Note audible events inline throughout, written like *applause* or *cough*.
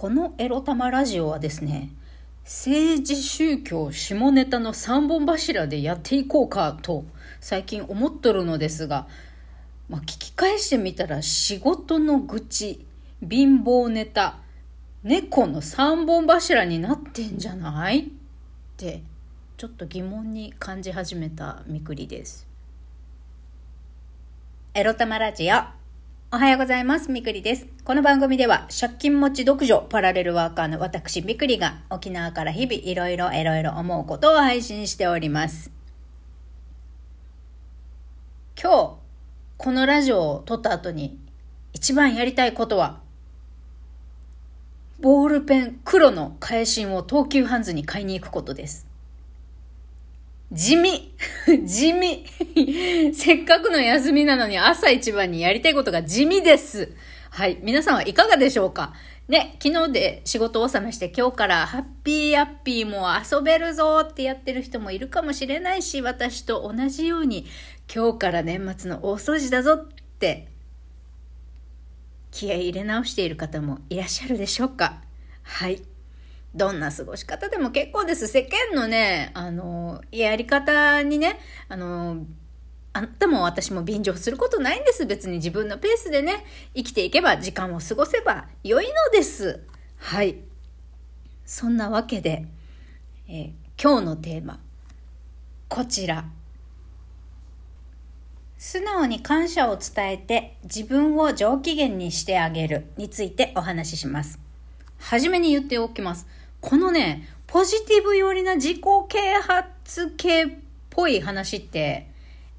このエロ玉ラジオはですね、政治宗教下ネタの三本柱でやっていこうかと最近思っとるのですが、まあ、聞き返してみたら仕事の愚痴、貧乏ネタ、猫の三本柱になってんじゃないってちょっと疑問に感じ始めたみくりです。エロ玉ラジオおはようございます。みくりです。この番組では、借金持ち独女パラレルワーカーの私みくりが、沖縄から日々いろいろいろいろ思うことを配信しております。今日、このラジオを撮った後に、一番やりたいことは、ボールペン黒の返信を東急ハンズに買いに行くことです。地味 *laughs* 地味 *laughs* せっかくの休みなのに朝一番にやりたいことが地味です。はい。皆さんはいかがでしょうか？ね、昨日で仕事を納めして今日からハッピーアッピーも遊べるぞってやってる人もいるかもしれないし、私と同じように今日から年末の大掃除だぞって気合入れ直している方もいらっしゃるでしょうか？はい。どんな過ごし方でも結構です。世間のね、あの、やり方にね、あの、あんたも私も便乗することないんです。別に自分のペースでね、生きていけば、時間を過ごせば良いのです。はい。そんなわけで、えー、今日のテーマ、こちら。素直に感謝を伝えて自分を上機嫌にしてあげるについてお話しします。はじめに言っておきます。このね、ポジティブ寄りな自己啓発系っぽい話って、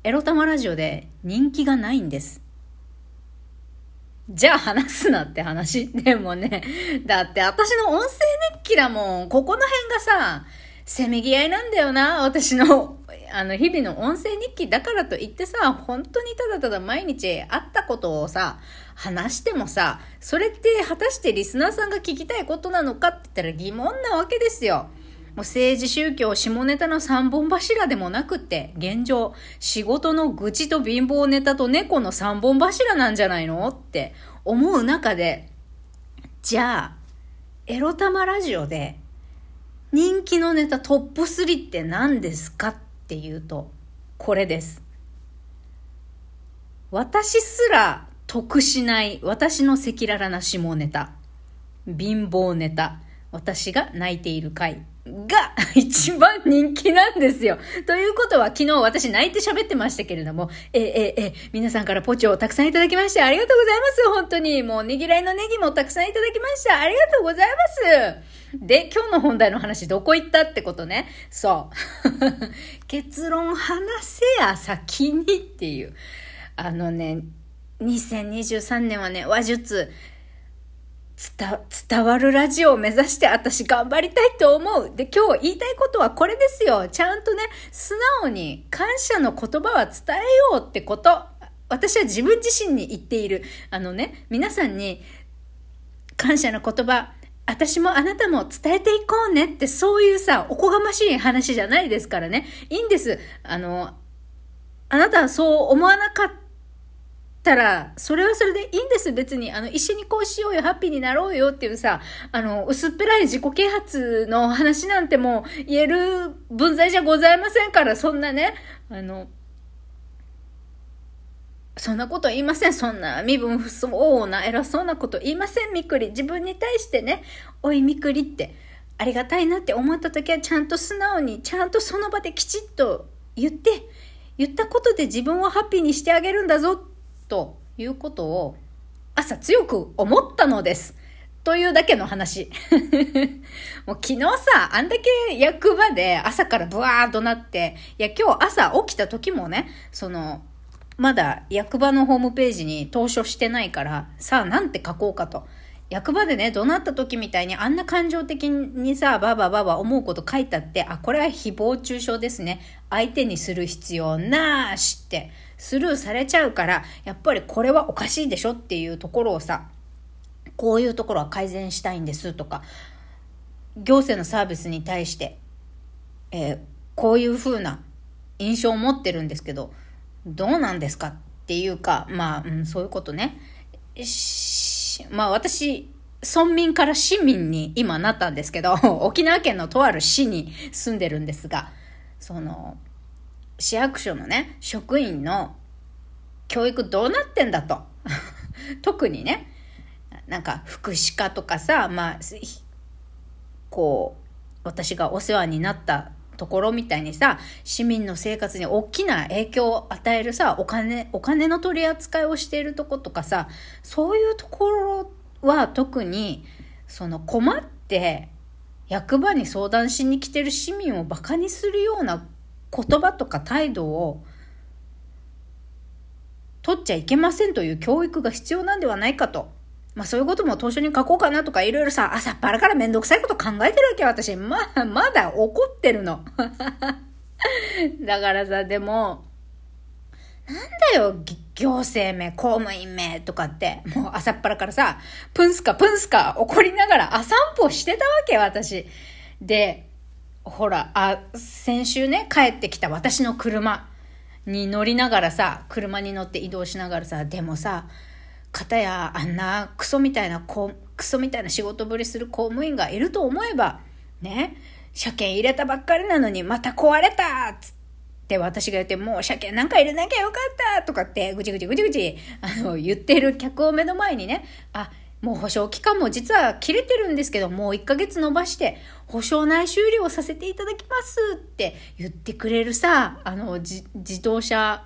エロ玉ラジオで人気がないんです。じゃあ話すなって話。*laughs* でもね、だって私の音声日記だもん。ここの辺がさ、せめぎ合いなんだよな。私の、あの、日々の音声日記だからといってさ、本当にただただ毎日あったことをさ、話してもさ、それって果たしてリスナーさんが聞きたいことなのかって言ったら疑問なわけですよ。もう政治宗教下ネタの三本柱でもなくって、現状、仕事の愚痴と貧乏ネタと猫の三本柱なんじゃないのって思う中で、じゃあ、エロ玉ラジオで人気のネタトップ3って何ですかっていうと、これです。私すら得しない私の赤裸々な下ネタ。貧乏ネタ。私が泣いている回が *laughs* 一番人気なんですよ。ということは昨日私泣いて喋ってましたけれども、えええ皆さんからポチをたくさんいただきましてありがとうございます。本当に。もうねぎらいのネギもたくさんいただきました。ありがとうございます。で、今日の本題の話どこ行ったってことね。そう。*laughs* 結論話せや先にっていう。あのね、2023年はね、話術、伝わるラジオを目指して私頑張りたいと思う。で、今日言いたいことはこれですよ。ちゃんとね、素直に感謝の言葉は伝えようってこと。私は自分自身に言っている。あのね、皆さんに感謝の言葉、私もあなたも伝えていこうねってそういうさ、おこがましい話じゃないですからね。いいんです。あの、あなたはそう思わなかったたら、それはそれでいいんです。別に、あの、一緒にこうしようよ、ハッピーになろうよっていうさ、あの、薄っぺらい自己啓発の話なんてもう言える分際じゃございませんから、そんなね、あの、そんなこと言いません。そんな身分不相応な偉そうなこと言いません、みくり。自分に対してね、おいみくりって、ありがたいなって思った時はちゃんと素直に、ちゃんとその場できちっと言って、言ったことで自分をハッピーにしてあげるんだぞってということを朝強く思ったのです。というだけの話。*laughs* もう昨日さ、あんだけ役場で朝からブワーっとなって、いや今日朝起きた時もね、その、まだ役場のホームページに投書してないから、さあなんて書こうかと。役場でね、怒鳴った時みたいにあんな感情的にさ、ばばばば思うこと書いたって、あ、これは誹謗中傷ですね。相手にする必要なしってスルーされちゃうから、やっぱりこれはおかしいでしょっていうところをさ、こういうところは改善したいんですとか、行政のサービスに対して、えー、こういうふうな印象を持ってるんですけど、どうなんですかっていうか、まあ、うん、そういうことね。まあ私、村民から市民に今なったんですけど、*laughs* 沖縄県のとある市に住んでるんですが、その、市役所のね、職員の教育どうなってんだと。*laughs* 特にね、なんか福祉課とかさ、まあ、こう、私がお世話になったところみたいにさ、市民の生活に大きな影響を与えるさ、お金、お金の取り扱いをしているとことかさ、そういうところは特に、その困って役場に相談しに来てる市民をバカにするような言葉とか態度を取っちゃいけませんという教育が必要なんではないかと。まあそういうことも当初に書こうかなとかいろいろさ、朝っぱらからめんどくさいこと考えてるわけよ、私。まあ、まだ怒ってるの。*laughs* だからさ、でも、なんだよ、行政名、公務員名とかって、もう朝っぱらからさ、プンスカプンスカ怒りながら、あ、散歩してたわけ、私。で、ほら、あ、先週ね、帰ってきた私の車に乗りながらさ、車に乗って移動しながらさ、でもさ、方やあんなクソみたいなこクソみたいな仕事ぶりする公務員がいると思えば、ね、車検入れたばっかりなのにまた壊れたつって私が言って、もう車検なんか入れなきゃよかったとかってぐちぐちぐちぐちあの言ってる客を目の前にね、あ、もう保証期間も実は切れてるんですけど、もう1ヶ月延ばして、保証内修理をさせていただきますって言ってくれるさ、あの、自動車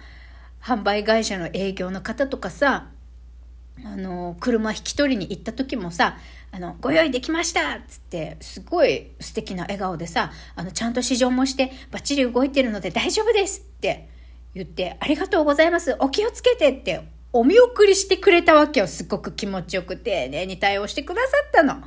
販売会社の営業の方とかさ、あの、車引き取りに行った時もさ、あの、ご用意できましたっつって、すごい素敵な笑顔でさ、あの、ちゃんと試乗もしてバッチリ動いてるので大丈夫ですって言って、ありがとうございます。お気をつけてってお見送りしてくれたわけよ。すっごく気持ちよく丁寧に対応してくださったの。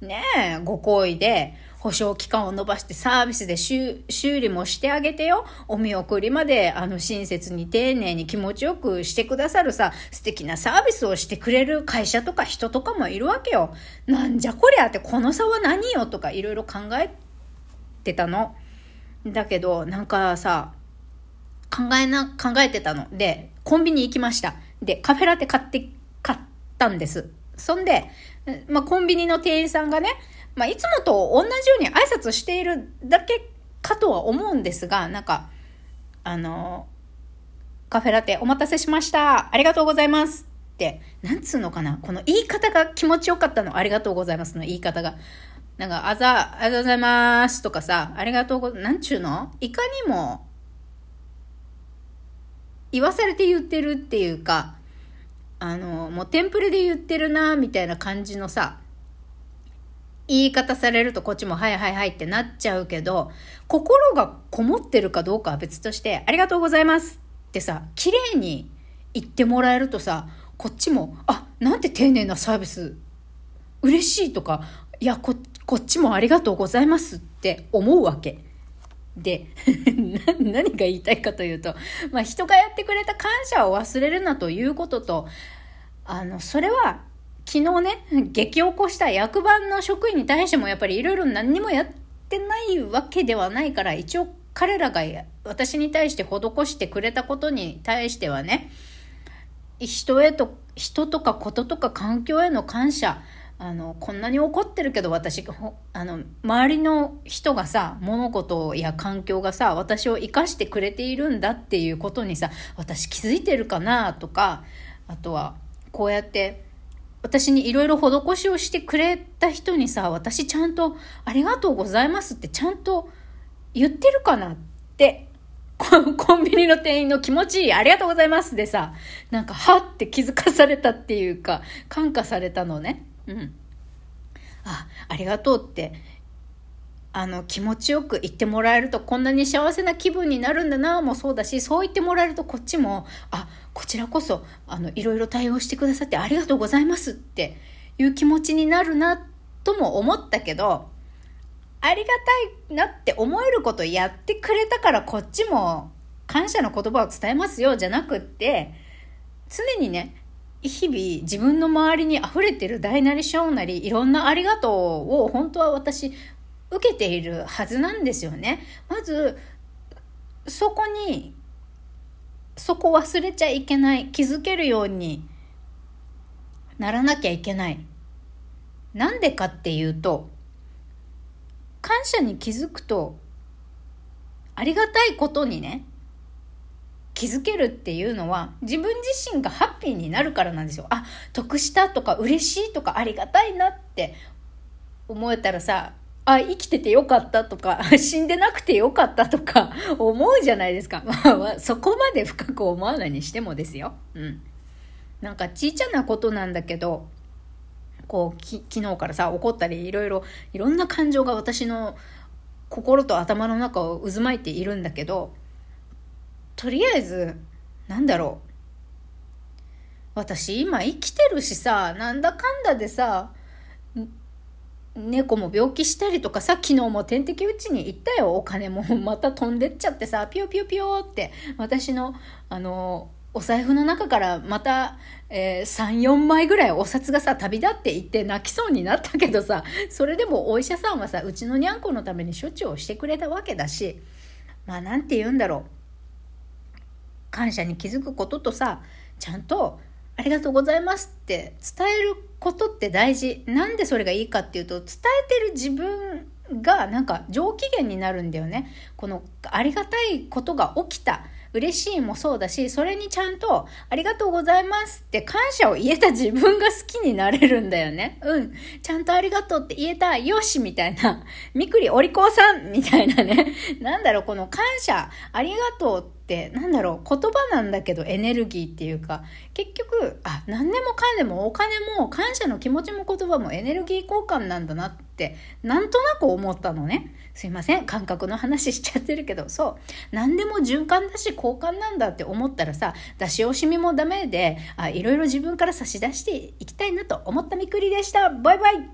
ねえ、ご好意で、保証期間を延ばしてサービスで修理もしてあげてよ。お見送りまで、あの、親切に丁寧に気持ちよくしてくださるさ、素敵なサービスをしてくれる会社とか人とかもいるわけよ。なんじゃこりゃって、この差は何よとかいろいろ考えてたの。だけど、なんかさ、考えな、考えてたの。で、コンビニ行きました。で、カフェラテ買って、買ったんです。そんで、まあ、コンビニの店員さんがね、まあ、いつもと同じように挨拶しているだけかとは思うんですが、なんか、あの、カフェラテお待たせしました。ありがとうございます。って、なんつうのかな？この言い方が気持ちよかったの。ありがとうございますの言い方が。なんか、あざ、ありがとうございますとかさ、ありがとうご、なんちゅうの？いかにも、言わされて言ってるっていうか、あの、もうテンプレで言ってるな、みたいな感じのさ、言い方されるとこっちもはいはいはいってなっちゃうけど、心がこもってるかどうかは別として、ありがとうございますってさ、綺麗に言ってもらえるとさ、こっちも、あ、なんて丁寧なサービス、嬉しいとか、いや、こ、こっちもありがとうございますって思うわけ。で、*laughs* 何が言いたいかというと、まあ人がやってくれた感謝を忘れるなということと、あの、それは昨日ね、激起こした役場の職員に対してもやっぱりいろいろ何にもやってないわけではないから、一応彼らが私に対して施してくれたことに対してはね、人へと、人とかこととか環境への感謝、あの、こんなに怒ってるけど私、あの、周りの人がさ、物事や環境がさ、私を生かしてくれているんだっていうことにさ、私気づいてるかなとか、あとは、こうやって、私にいろいろ施しをしてくれた人にさ、私ちゃんとありがとうございますってちゃんと言ってるかなって、*laughs* コンビニの店員の気持ちいいありがとうございますでさ、なんかはって気づかされたっていうか、感化されたのね。うん。あ、ありがとうってあの気持ちよく言ってもらえるとこんなに幸せな気分になるんだなもそうだしそう言ってもらえるとこっちもあこちらこそあのいろいろ対応してくださってありがとうございますっていう気持ちになるなとも思ったけどありがたいなって思えることやってくれたからこっちも感謝の言葉を伝えますよじゃなくって常にね日々自分の周りに溢れてる大なり小なりいろんなありがとうを本当は私受けているはずなんですよね。まず、そこに、そこ忘れちゃいけない。気づけるようにならなきゃいけない。なんでかっていうと、感謝に気づくと、ありがたいことにね、気づけるっていうのは自分自身がハッピーになるからなんですよ。あ、得したとか嬉しいとかありがたいなって思えたらさ、あ、生きててよかったとか、*laughs* 死んでなくてよかったとか *laughs* 思うじゃないですか。*laughs* まあ、そこまで深く思わないにしてもですよ。うん。なんかちいちゃなことなんだけど、こう、昨日からさ、怒ったりいろいろ、いろんな感情が私の心と頭の中を渦巻いているんだけど、とりあえず、なんだろう。私今生きてるしさ、なんだかんだでさ、猫も病気したりとかさ、昨日も点滴打ちに行ったよ。お金もまた飛んでっちゃってさ、ピヨピヨピヨって、私の、あの、お財布の中からまた、えー、3、4枚ぐらいお札がさ、旅立っていって泣きそうになったけどさ、それでもお医者さんはさ、うちのにゃんこのために処置をしてくれたわけだし、まあなんて言うんだろう。感謝に気づくこととさちゃんとありがとうございますって伝えることって大事。なんでそれがいいかっていうと、伝えてる自分がなんか上機嫌になるんだよね。このありがたいことが起きた。嬉しいもそうだし、それにちゃんと、ありがとうございますって感謝を言えた自分が好きになれるんだよね。うん。ちゃんとありがとうって言えた、よしみたいな。みくりお利口さんみたいなね。なんだろう、この感謝、ありがとうってってなんだろう言葉なんだけどエネルギーっていうか結局あ何でもかんでもお金も感謝の気持ちも言葉もエネルギー交換なんだなってなんとなく思ったのね。すいません感覚の話しちゃってるけどそう。何でも循環だし交換なんだって思ったらさ出し惜しみもダメであいろいろ自分から差し出していきたいなと思ったみくりでした。バイバイ。